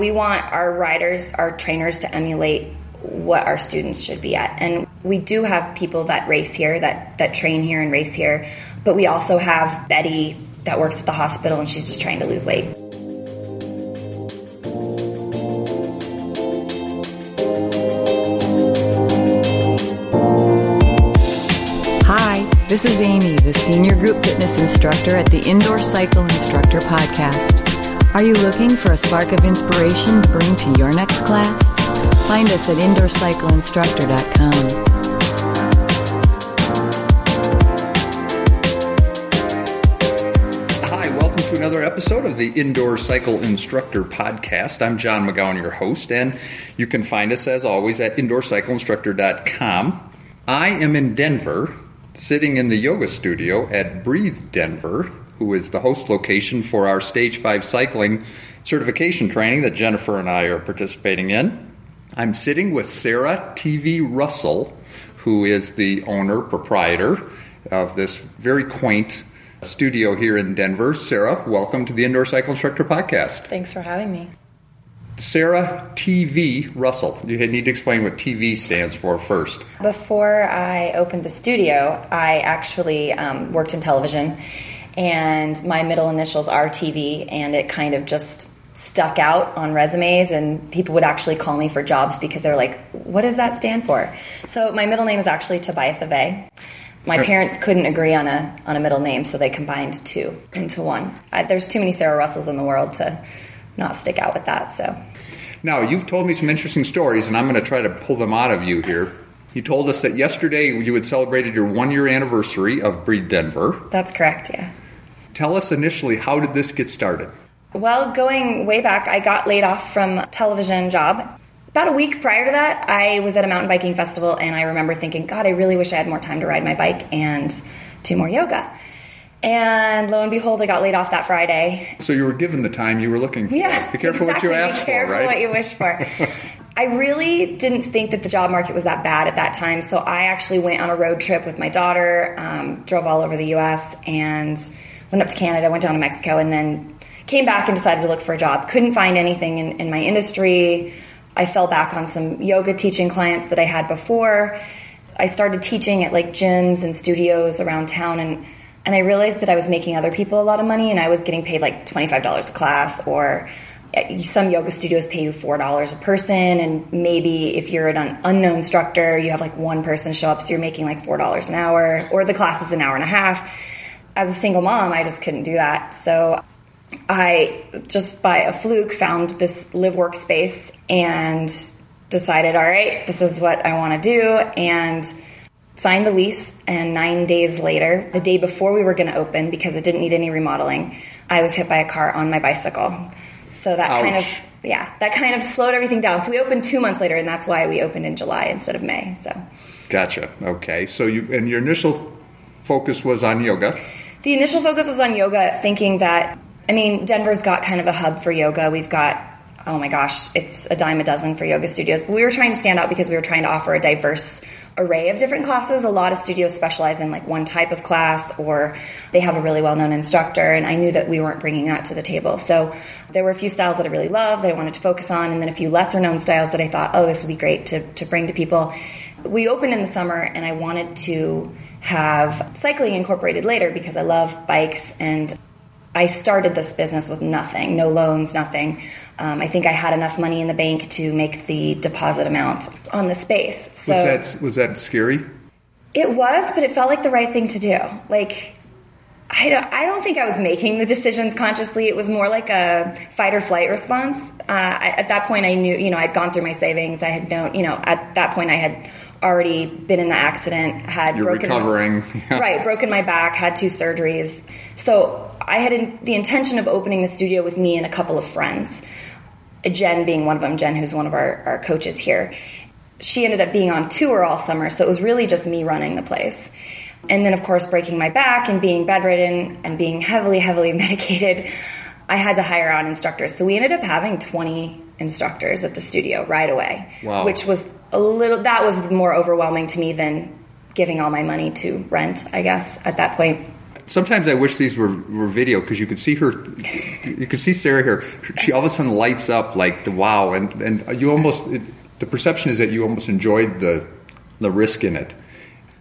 We want our riders, our trainers to emulate what our students should be at. And we do have people that race here, that, that train here and race here, but we also have Betty that works at the hospital and she's just trying to lose weight. Hi, this is Amy, the Senior Group Fitness Instructor at the Indoor Cycle Instructor Podcast. Are you looking for a spark of inspiration to bring to your next class? Find us at indoorcycleinstructor.com. Hi, welcome to another episode of the Indoor Cycle Instructor Podcast. I'm John McGowan, your host, and you can find us as always at indoorcycleinstructor.com. I am in Denver, sitting in the yoga studio at Breathe Denver, who is the host location for our Stage 5 cycling certification training that Jennifer and I are participating in. I'm sitting with Sarah TV Russell, who is the owner, proprietor of this very quaint studio here in Denver. Sarah, welcome to the Indoor Cycle Instructor Podcast. Thanks for having me. Sarah TV Russell. You need to explain what TV stands for first. Before I opened the studio, I actually um, worked in television, and my middle initials are TV, and it kind of just stuck out on resumes, and people would actually call me for jobs because they're like, "What does that stand for?" So my middle name is actually Tobitha Vay. My parents couldn't agree on a on a middle name, so they combined two into one. I, there's too many Sarah Russells in the world to not stick out with that. So Now, you've told me some interesting stories, and I'm going to try to pull them out of you here. You told us that yesterday you had celebrated your one year anniversary of Breathe Denver. that's correct. Yeah. Tell us initially, how did this get started? Well, going way back, I got laid off from a television job. About a week prior to that, I was at a mountain biking festival, and I remember thinking, God, I really wish I had more time to ride my bike and do more yoga. And lo and behold, I got laid off that Friday. So you were given the time you were looking for. Yeah, Be careful what you exactly. ask Be careful for, right? what you wish for. I really didn't think that the job market was that bad at that time, so I actually went on a road trip with my daughter, um, drove all over the U.S. and went up to Canada, went down to Mexico, and then came back and decided to look for a job. Couldn't find anything in, in my industry. I fell back on some yoga teaching clients that I had before. I started teaching at like gyms and studios around town and and I realized that I was making other people a lot of money and I was getting paid like $25 a class or uh, some yoga studios pay you $4 a person and maybe if you're an unknown instructor you have like one person show up so you're making like $4 an hour or the class is an hour and a half as a single mom I just couldn't do that so I just by a fluke found this live workspace and decided, all right, this is what I want to do, and signed the lease. And nine days later, the day before we were going to open, because it didn't need any remodeling, I was hit by a car on my bicycle. So that kind of yeah, that kind of slowed everything down. So we opened two months later, and that's why we opened in July instead of May. So Gotcha. Okay. So you and your initial focus was on yoga. The initial focus was on yoga, thinking that, I mean, Denver's got kind of a hub for yoga. We've got, oh my gosh, it's a dime a dozen for yoga studios. But we were trying to stand out because we were trying to offer a diverse array of different classes. A lot of studios specialize in like one type of class or they have a really well known instructor. And I knew that we weren't bringing that to the table. So there were a few styles that I really loved that I wanted to focus on, and then a few lesser known styles that I thought, oh, this would be great to, to bring to people. We opened in the summer and I wanted to have cycling incorporated later because I love bikes and I started this business with nothing, no loans, nothing. Um, I think I had enough money in the bank to make the deposit amount on the space. So Was that was that scary? it was, but it felt like the right thing to do. Like, I don't, I don't think I was making the decisions consciously. It was more like a fight or flight response. Uh, I, at that point, I knew, you know, I'd gone through my savings. I had known, you know, at that point, I had already been in the accident, had You're broken recovering. Yeah. right, broken my back, had two surgeries. So I had in, the intention of opening the studio with me and a couple of friends. Jen being one of them, Jen, who's one of our, our coaches here. She ended up being on tour all summer, so it was really just me running the place. And then, of course, breaking my back and being bedridden and being heavily, heavily medicated, I had to hire on instructors. So we ended up having 20 instructors at the studio right away, Wow. which was a little, that was more overwhelming to me than giving all my money to rent, I guess, at that point. Sometimes I wish these were, were video because you could see her, you could see Sarah here. She all of a sudden lights up like the wow, and and you almost it, the perception is that you almost enjoyed the the risk in it.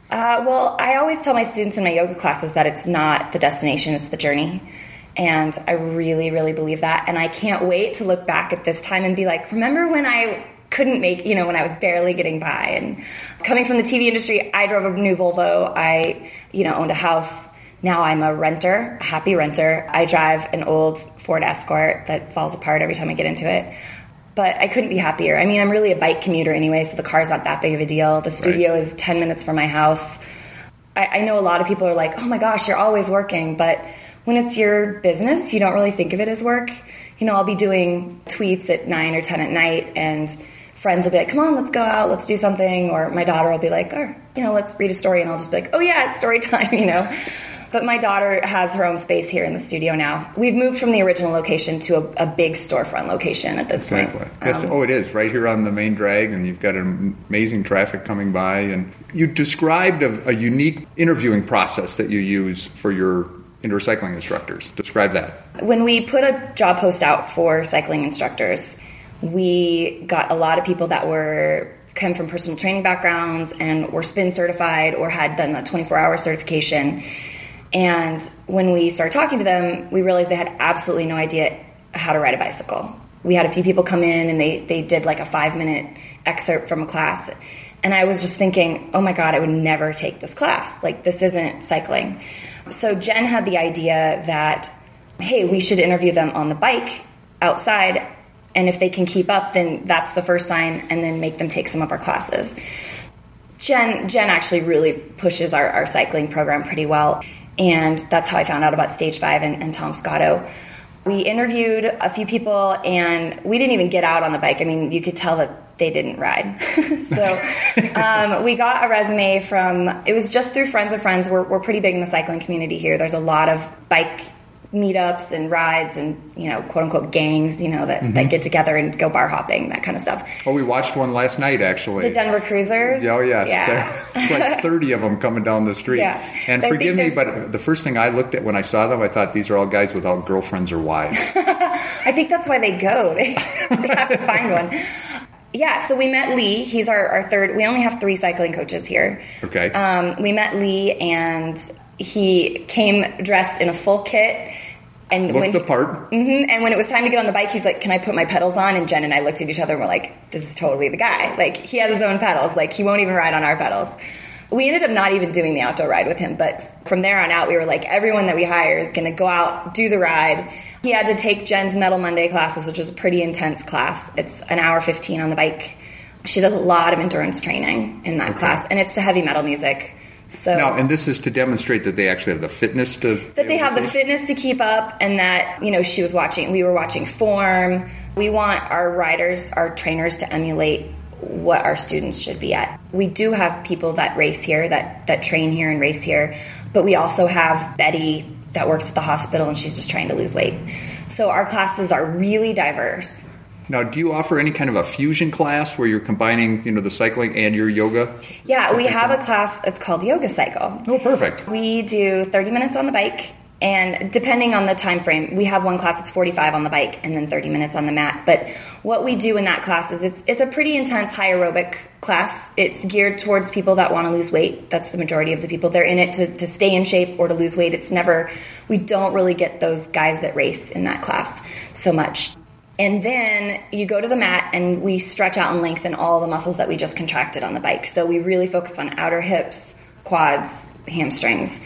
Uh, well, I always tell my students in my yoga classes that it's not the destination; it's the journey. And I really, really believe that. And I can't wait to look back at this time and be like, remember when I couldn't make, you know, when I was barely getting by. And coming from the TV industry, I drove a new Volvo. I, you know, owned a house. Now I'm a renter, a happy renter. I drive an old Ford Escort that falls apart every time I get into it. But I couldn't be happier. I mean, I'm really a bike commuter anyway, so the car's not that big of a deal. The studio right. is 10 minutes from my house. I, I know a lot of people are like, oh my gosh, you're always working. But when it's your business, you don't really think of it as work. You know, I'll be doing tweets at 9 or 10 at night and friends will be like, come on, let's go out, let's do something. Or my daughter will be like, oh, you know, let's read a story. And I'll just be like, oh, yeah, it's story time, you know. But my daughter has her own space here in the studio now. We've moved from the original location to a, a big storefront location at this exactly. point. Yes. Um, oh, it is right here on the main drag, and you've got an amazing traffic coming by. And you described a, a unique interviewing process that you use for your indoor cycling instructors. Describe that. When we put a job post out for cycling instructors, we got a lot of people that were come from personal training backgrounds and were spin certified or had done a 24 hour certification. And when we started talking to them, we realized they had absolutely no idea how to ride a bicycle. We had a few people come in and they, they did like a five minute excerpt from a class. And I was just thinking, oh my God, I would never take this class. Like, this isn't cycling. So Jen had the idea that, hey, we should interview them on the bike outside and if they can keep up then that's the first sign and then make them take some of our classes. Jen jen actually really pushes our, our cycling program pretty well and that's how i found out about stage five and, and tom scotto. We interviewed a few people and we didn't even get out on the bike. I mean you could tell that they didn't ride. So um, we got a resume from it was just through friends of friends. We're, we're pretty big in the cycling community here. There's a lot of bike meetups and rides and you know quote unquote gangs you know that, mm-hmm. that get together and go bar hopping that kind of stuff oh we watched one last night actually the denver cruisers oh yes yeah. it's like 30 of them coming down the street yeah. and I forgive me but the first thing i looked at when i saw them i thought these are all guys without girlfriends or wives i think that's why they go they, they have to find one yeah, so we met Lee. He's our, our third. We only have three cycling coaches here. Okay. Um, we met Lee, and he came dressed in a full kit and looked when the part. Mm-hmm, and when it was time to get on the bike, he's like, "Can I put my pedals on?" And Jen and I looked at each other and we're like, "This is totally the guy. Like he has his own pedals. Like he won't even ride on our pedals." We ended up not even doing the outdoor ride with him, but from there on out, we were like, everyone that we hire is going to go out, do the ride. He had to take Jen's Metal Monday classes, which is a pretty intense class. It's an hour 15 on the bike. She does a lot of endurance training in that okay. class, and it's to heavy metal music. So now, and this is to demonstrate that they actually have the fitness to that they have the fitness to keep up, and that you know she was watching. We were watching form. We want our riders, our trainers, to emulate what our students should be at. We do have people that race here, that that train here and race here, but we also have Betty that works at the hospital, and she's just trying to lose weight. So our classes are really diverse. Now, do you offer any kind of a fusion class where you're combining, you know, the cycling and your yoga? Yeah, we have a class. It's called Yoga Cycle. Oh, perfect. We do 30 minutes on the bike, and depending on the time frame, we have one class that's 45 on the bike and then 30 minutes on the mat. But what we do in that class is it's it's a pretty intense high aerobic class. It's geared towards people that want to lose weight. That's the majority of the people. They're in it to, to stay in shape or to lose weight. It's never we don't really get those guys that race in that class so much. And then you go to the mat and we stretch out and lengthen all the muscles that we just contracted on the bike. So we really focus on outer hips, quads, hamstrings,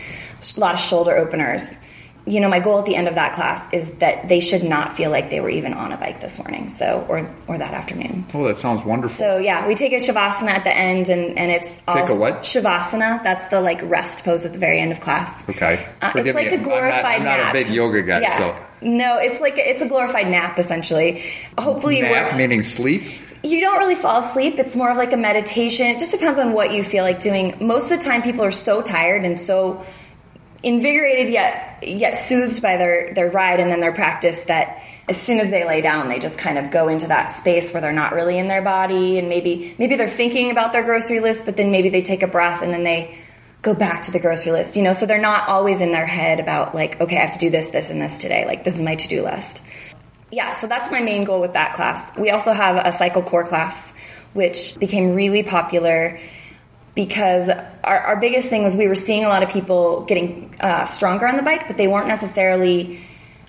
a lot of shoulder openers. You know, my goal at the end of that class is that they should not feel like they were even on a bike this morning, so or or that afternoon. Oh, that sounds wonderful. So yeah, we take a shavasana at the end, and and it's all take a what? Shavasana. That's the like rest pose at the very end of class. Okay, uh, it's like me. a glorified I'm not, I'm not nap. a big yoga guy, yeah. so no, it's like it's a glorified nap essentially. Hopefully, nap, it works. Meaning sleep. You don't really fall asleep. It's more of like a meditation. It just depends on what you feel like doing. Most of the time, people are so tired and so invigorated yet yet soothed by their their ride and then their practice that as soon as they lay down they just kind of go into that space where they're not really in their body and maybe maybe they're thinking about their grocery list but then maybe they take a breath and then they go back to the grocery list, you know, so they're not always in their head about like, okay, I have to do this, this, and this today. Like, this is my to do list. Yeah, so that's my main goal with that class. We also have a cycle core class, which became really popular because our, our biggest thing was we were seeing a lot of people getting uh, stronger on the bike, but they weren't necessarily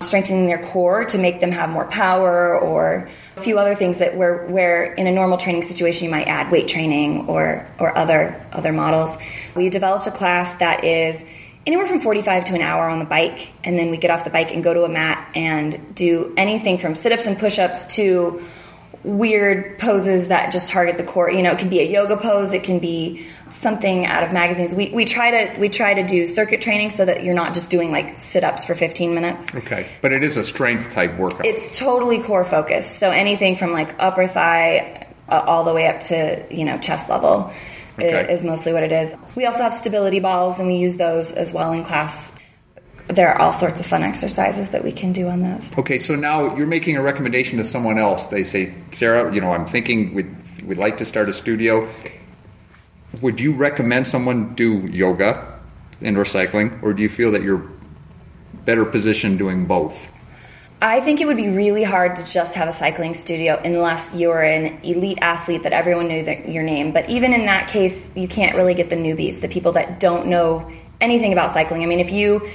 strengthening their core to make them have more power or a few other things that where where in a normal training situation you might add weight training or or other other models. We developed a class that is anywhere from 45 to an hour on the bike and then we get off the bike and go to a mat and do anything from sit-ups and push-ups to weird poses that just target the core. You know, it can be a yoga pose, it can be something out of magazines. We, we try to we try to do circuit training so that you're not just doing like sit ups for 15 minutes. Okay, but it is a strength type workout. It's totally core focused. So anything from like upper thigh uh, all the way up to you know chest level Okay. is mostly what it is. We also have stability balls, and we use those as well in class. There are all sorts of fun exercises that we can do on those. Okay, so now you're making a recommendation to someone else. They say, Sarah, you know, I'm thinking we'd, we'd like to start a studio. Would you recommend someone do yoga, and cycling, or do you feel that you're better positioned doing both? I think it would be really hard to just have a cycling studio unless you're an elite athlete that everyone knew your name. But even in that case, you can't really get the newbies, the people that don't know anything about cycling. I mean, if you,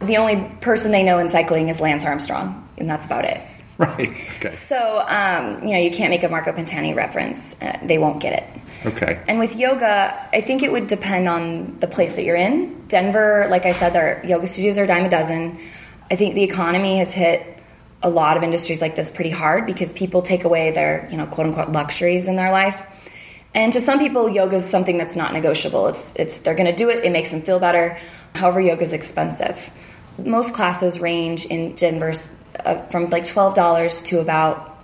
the only person they know in cycling is Lance Armstrong, and that's about it. Right. Okay. So, um, you know, you can't make a Marco Pantani reference. Uh, they won't get it. Okay. And with yoga, I think it would depend on the place that you're in. Denver, like I said, their yoga studios are a dime a dozen. I think the economy has hit a lot of industries like this pretty hard because people take away their, you know, quote unquote luxuries in their life. And to some people, yoga is something that's not negotiable. It's, it's they're going to do it. It makes them feel better. However, yoga is expensive. Most classes range in Denver uh, from like twelve dollars to about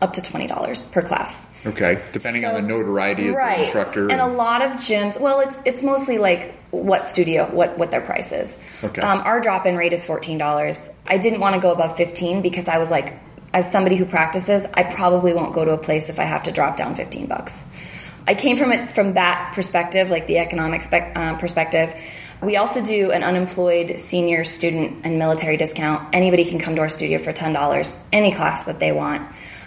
up to twenty dollars per class. Okay. Depending on the notoriety of right. the instructor. And a lot of gyms. Well, it's it's mostly like what studio, what what their price is. Okay. Um, our drop in rate is fourteen dollars. I didn't want to go above fifteen because I was like, as somebody who practices, I probably won't go to a place if I have to drop down fifteen bucks. I came from it from that perspective, like the economic spec, uh, perspective. We also do an unemployed senior student and military discount. Anybody can come to our studio for ten dollars, any class that they want,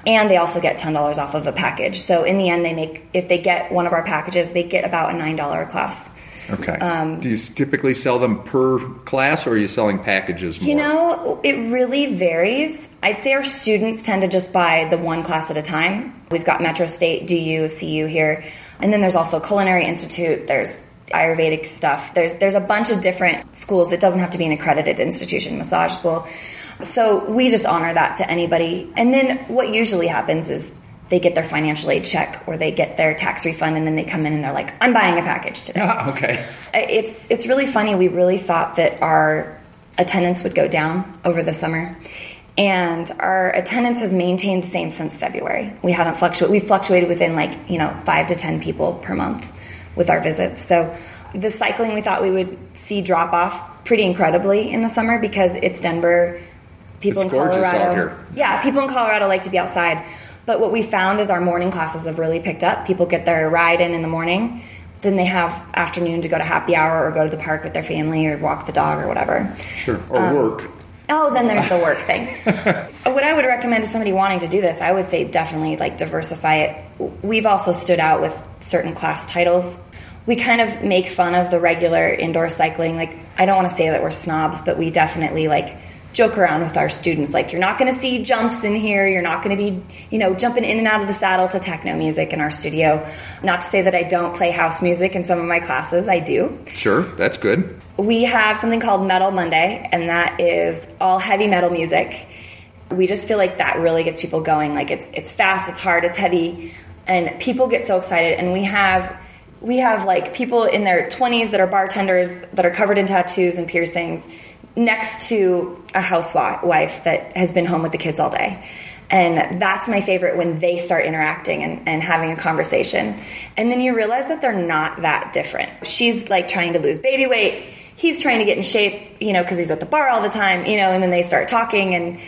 and they also get ten dollars off of a package. So in the end, they make if they get one of our packages, they get about a nine dollar class. okay. um, do you typically sell them per class, or are you selling packages more? You know, it really varies. I'd say our students tend to just buy the one class at a time. We've got Metro State, DU, CU here, and then there's also Culinary Institute. There's Ayurvedic stuff. There's there's a bunch of different schools. It doesn't have to be an accredited institution, massage school. So we just honor that to anybody. And then what usually happens is they get their financial aid check or they get their tax refund, and then they come in and they're like, "I'm buying a package today." Ah, okay. it's it's really funny. We really thought that our attendance would go down over the summer, and our attendance has maintained the same since February. We haven't fluctuated. We fluctuated within like you know five to ten people per month with our visits. So the cycling we thought we would see drop off pretty incredibly in the summer because it's Denver. People It's in Colorado, yeah, people in Colorado like to be outside. But what we found is our morning classes have really picked up. People get their ride in in the morning, then they have afternoon to go to happy hour or go to the park with their family or walk the dog or whatever. Sure. Or Um, work. Oh, then there's the work thing. what I would recommend to somebody wanting to do this, I would say definitely like diversify it. We've also stood out with certain class titles. We kind of make fun of the regular indoor cycling. Like I don't want to say that we're snobs, but we definitely like joke around with our students like you're not going to see jumps in here you're not going to be you know jumping in and out of the saddle to techno music in our studio not to say that i don't play house music in some of my classes i do Sure. That's good. we have something called Metal Monday, and that is all heavy metal music. We just feel like that really gets people going. Like it's it's fast, it's hard, it's heavy, and people get so excited. And we have we have like people in their 20s that are bartenders that are covered in tattoos and piercings next to a housewife that has been home with the kids all day. And that's my favorite when they start interacting and, and having a conversation. And then you realize that they're not that different. She's like trying to lose baby weight. He's trying to get in shape, you know, because he's at the bar all the time, you know, and then they start talking and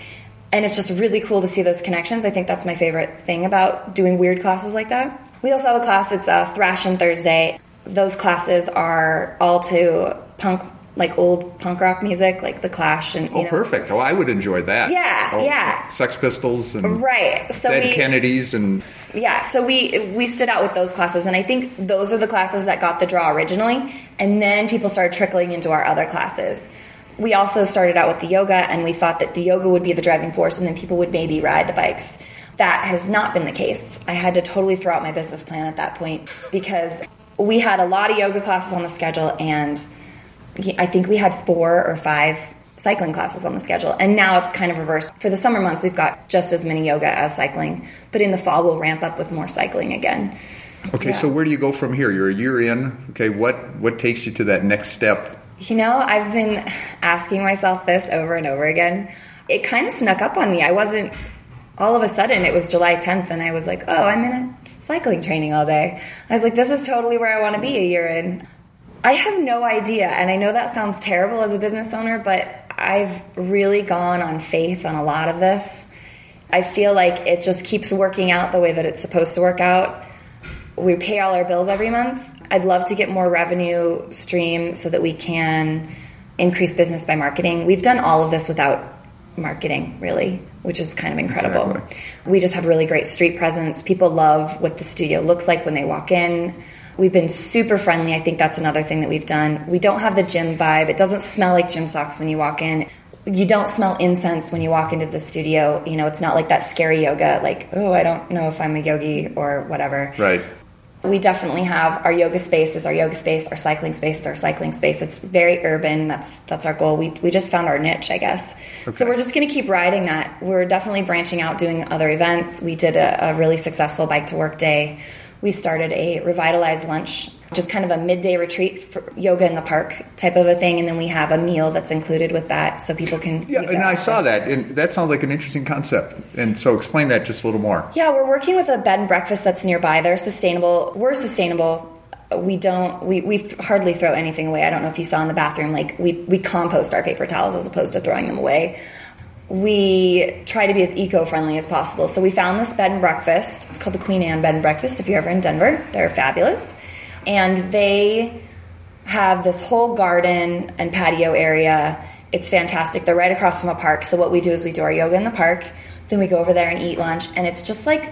and it's just really cool to see those connections. I think that's my favorite thing about doing weird classes like that. We also have a class that's uh, and Thursday. those classes are all to punk like old punk rock music, like the Clash and Oh, know, perfect. Oh, I would enjoy that. Yeah, Oh, yeah. Sex Pistols and Right. So Dead we, Kennedys and yeah, so we we stood out with those classes, and I think those are the classes that got the draw originally, and then people started trickling into our other classes. We also started out with the yoga, and we thought that the yoga would be the driving force, and then people would maybe ride the bikes. That has not been the case. I had to totally throw out my business plan at that point because we had a lot of yoga classes on the schedule, and I think we had four or five cycling classes on the schedule. And now it's kind of reversed. For the summer months, we've got just as many yoga as cycling, but in the fall, we'll ramp up with more cycling again. Okay, Yeah. so where do you go from here? You're a year in. Okay, what what takes you to that next step? You know, I've been asking myself this over and over again. It kind of snuck up on me. I wasn't, all of a sudden, it was July 10th, and I was like, oh, I'm in a cycling training all day. I was like, this is totally where I want to be a year in. I have no idea, and I know that sounds terrible as a business owner, but I've really gone on faith on a lot of this. I feel like it just keeps working out the way that it's supposed to work out. We pay all our bills every month. I'd love to get more revenue stream so that we can increase business by marketing. We've done all of this without marketing, really, which is kind of incredible. Exactly. We just have really great street presence. People love what the studio looks like when they walk in. We've been super friendly. I think that's another thing that we've done. We don't have the gym vibe. It doesn't smell like gym socks when you walk in. You don't smell incense when you walk into the studio. You know, it's not like that scary yoga, like, oh, I don't know if I'm a yogi or whatever. Right. We definitely have our yoga space is our yoga space, our cycling space is our cycling space. It's very urban. That's that's our goal. We we just found our niche, I guess. Okay. So we're just going to keep riding that. We're definitely branching out, doing other events. We did a, a really successful bike to work day. We started a revitalized lunch, just kind of a midday retreat for yoga in the park type of a thing, and then we have a meal that's included with that, so people can. Yeah, and I saw that, and that sounds like an interesting concept. And so, explain that just a little more. Yeah, we're working with a bed and breakfast that's nearby. They're sustainable. We're sustainable. We don't. We, we hardly throw anything away. I don't know if you saw in the bathroom. Like we we compost our paper towels as opposed to throwing them away. We try to be as eco friendly as possible. So we found this bed and breakfast. It's called the Queen Anne Bed and Breakfast. If you're ever in Denver, they're fabulous, and they have this whole garden and patio area. It's fantastic. They're right across from a park. So what we do is we do our yoga in the park, then we go over there and eat lunch, and it's just like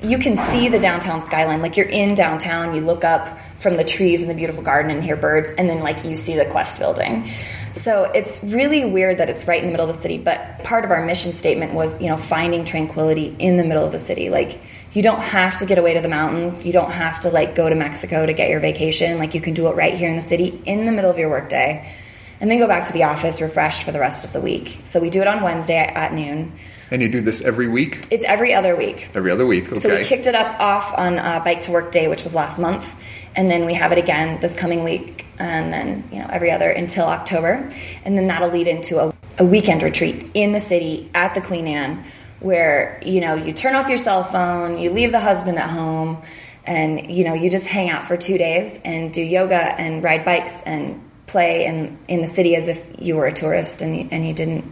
you can see the downtown skyline. Like you're in downtown, you look up from the trees in the beautiful garden and hear birds, and then like you see the Qwest building. So it's really weird that it's right in the middle of the city. But part of our mission statement was, you know, finding tranquility in the middle of the city. Like you don't have to get away to the mountains. You don't have to like go to Mexico to get your vacation. Like you can do it right here in the city in the middle of your workday, and then go back to the office refreshed for the rest of the week. So we do it on Wednesday at noon. And you do this every week, It's every other week. every other week. Okay. So we kicked it up off on uh, Bike to Work Day, which was last month, and then we have it again this coming week, and then you know every other until October, and then that'll lead into a, a weekend retreat in the city at the Queen Anne, where you know you turn off your cell phone, you leave the husband at home, and you know you just hang out for two days and do yoga and ride bikes and play in in the city as if you were a tourist and you, and you didn't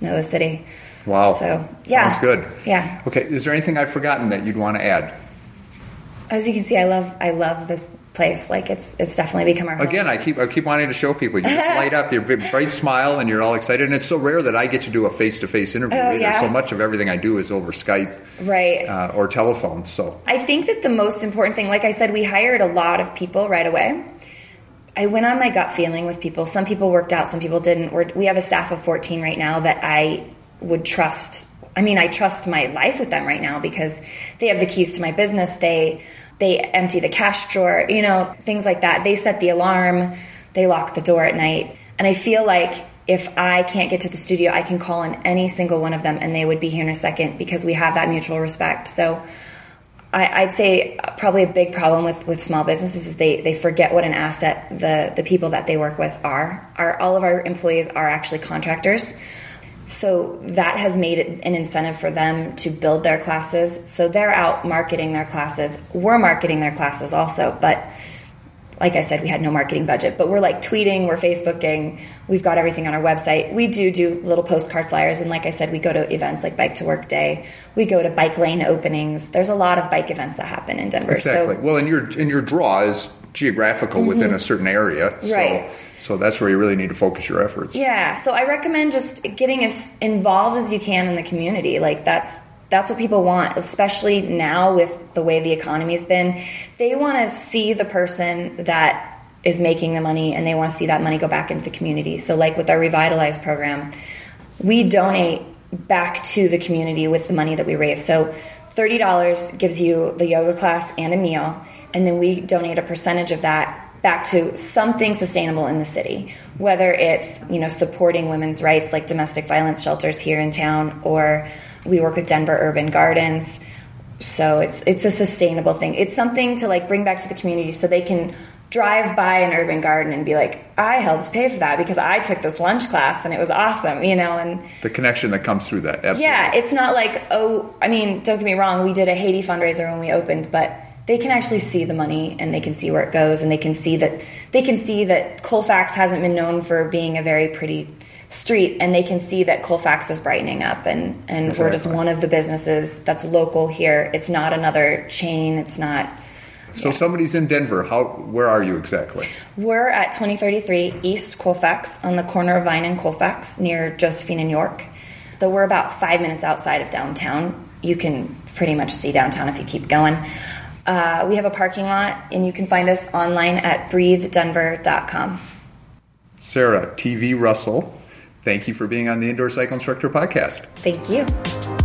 know the city. wow. So yeah, Sounds good. Yeah. Okay. Is there anything I've forgotten that you'd want to add? As you can see, I love I love this place. Like it's it's definitely become our home. Again, I keep I keep wanting to show people. You just light up your big, bright smile, and you're all excited. And it's so rare that I get to do a face to face interview. Oh, either. yeah? So much of everything I do is over Skype, right. uh, or telephone. So I think that the most important thing, like I said, we hired a lot of people right away. I went on my gut feeling with people. Some people worked out, some people didn't. We're, we have a staff of 14 right now that I would trust. I mean, I trust my life with them right now because they have the keys to my business. They they empty the cash drawer, you know, things like that. They set the alarm, they lock the door at night. And I feel like if I can't get to the studio, I can call in any single one of them and they would be here in a second because we have that mutual respect. So I, I'd say probably a big problem with, with small businesses is they, they forget what an asset the, the people that they work with are. Our, all of our employees are actually contractors. So that has made it an incentive for them to build their classes. So they're out marketing their classes. We're marketing their classes also, but like I said, we had no marketing budget, but we're like tweeting, we're Facebooking, we've got everything on our website. We do do little postcard flyers, and like I said, we go to events like Bike to Work Day. We go to bike lane openings. There's a lot of bike events that happen in Denver. exactly. So well, and your and your draw is geographical mm-hmm. within a certain area. So, Right. So that's where you really need to focus your efforts. Yeah, so I recommend just getting as involved as you can in the community. Like that's that's what people want, especially now with the way the economy's been. They want to see the person that is making the money and they want to see that money go back into the community. So like with our Revitalize program, we donate back to the community with the money that we raise. So $30 gives you the yoga class and a meal, and then we donate a percentage of that back to something sustainable in the city whether it's you know supporting women's rights like domestic violence shelters here in town or we work with Denver Urban Gardens so it's it's a sustainable thing it's something to like bring back to the community so they can drive by an urban garden and be like I helped pay for that because I took this lunch class and it was awesome you know and The connection that comes through that. Absolutely. yeah, it's not like, oh, I mean, don't get me wrong, we did a Haiti fundraiser when we opened, but they can actually see the money and they can see where it goes and they can see that they can see that Colfax hasn't been known for being a very pretty street and they can see that Colfax is brightening up and, and we're just one of the businesses that's local here. It's not another chain, it's not So somebody's in Denver. How? Where are you exactly? We're at 2033 East Colfax on the corner of Vine and Colfax near Josephine and York. So we're about five minutes outside of downtown. You can pretty much see downtown if you keep going. Uh, we have a parking lot, and you can find us online at breathedenver.com. Sarah TV Russell. Thank you for being on the Indoor Cycle Instructor podcast. Thank you.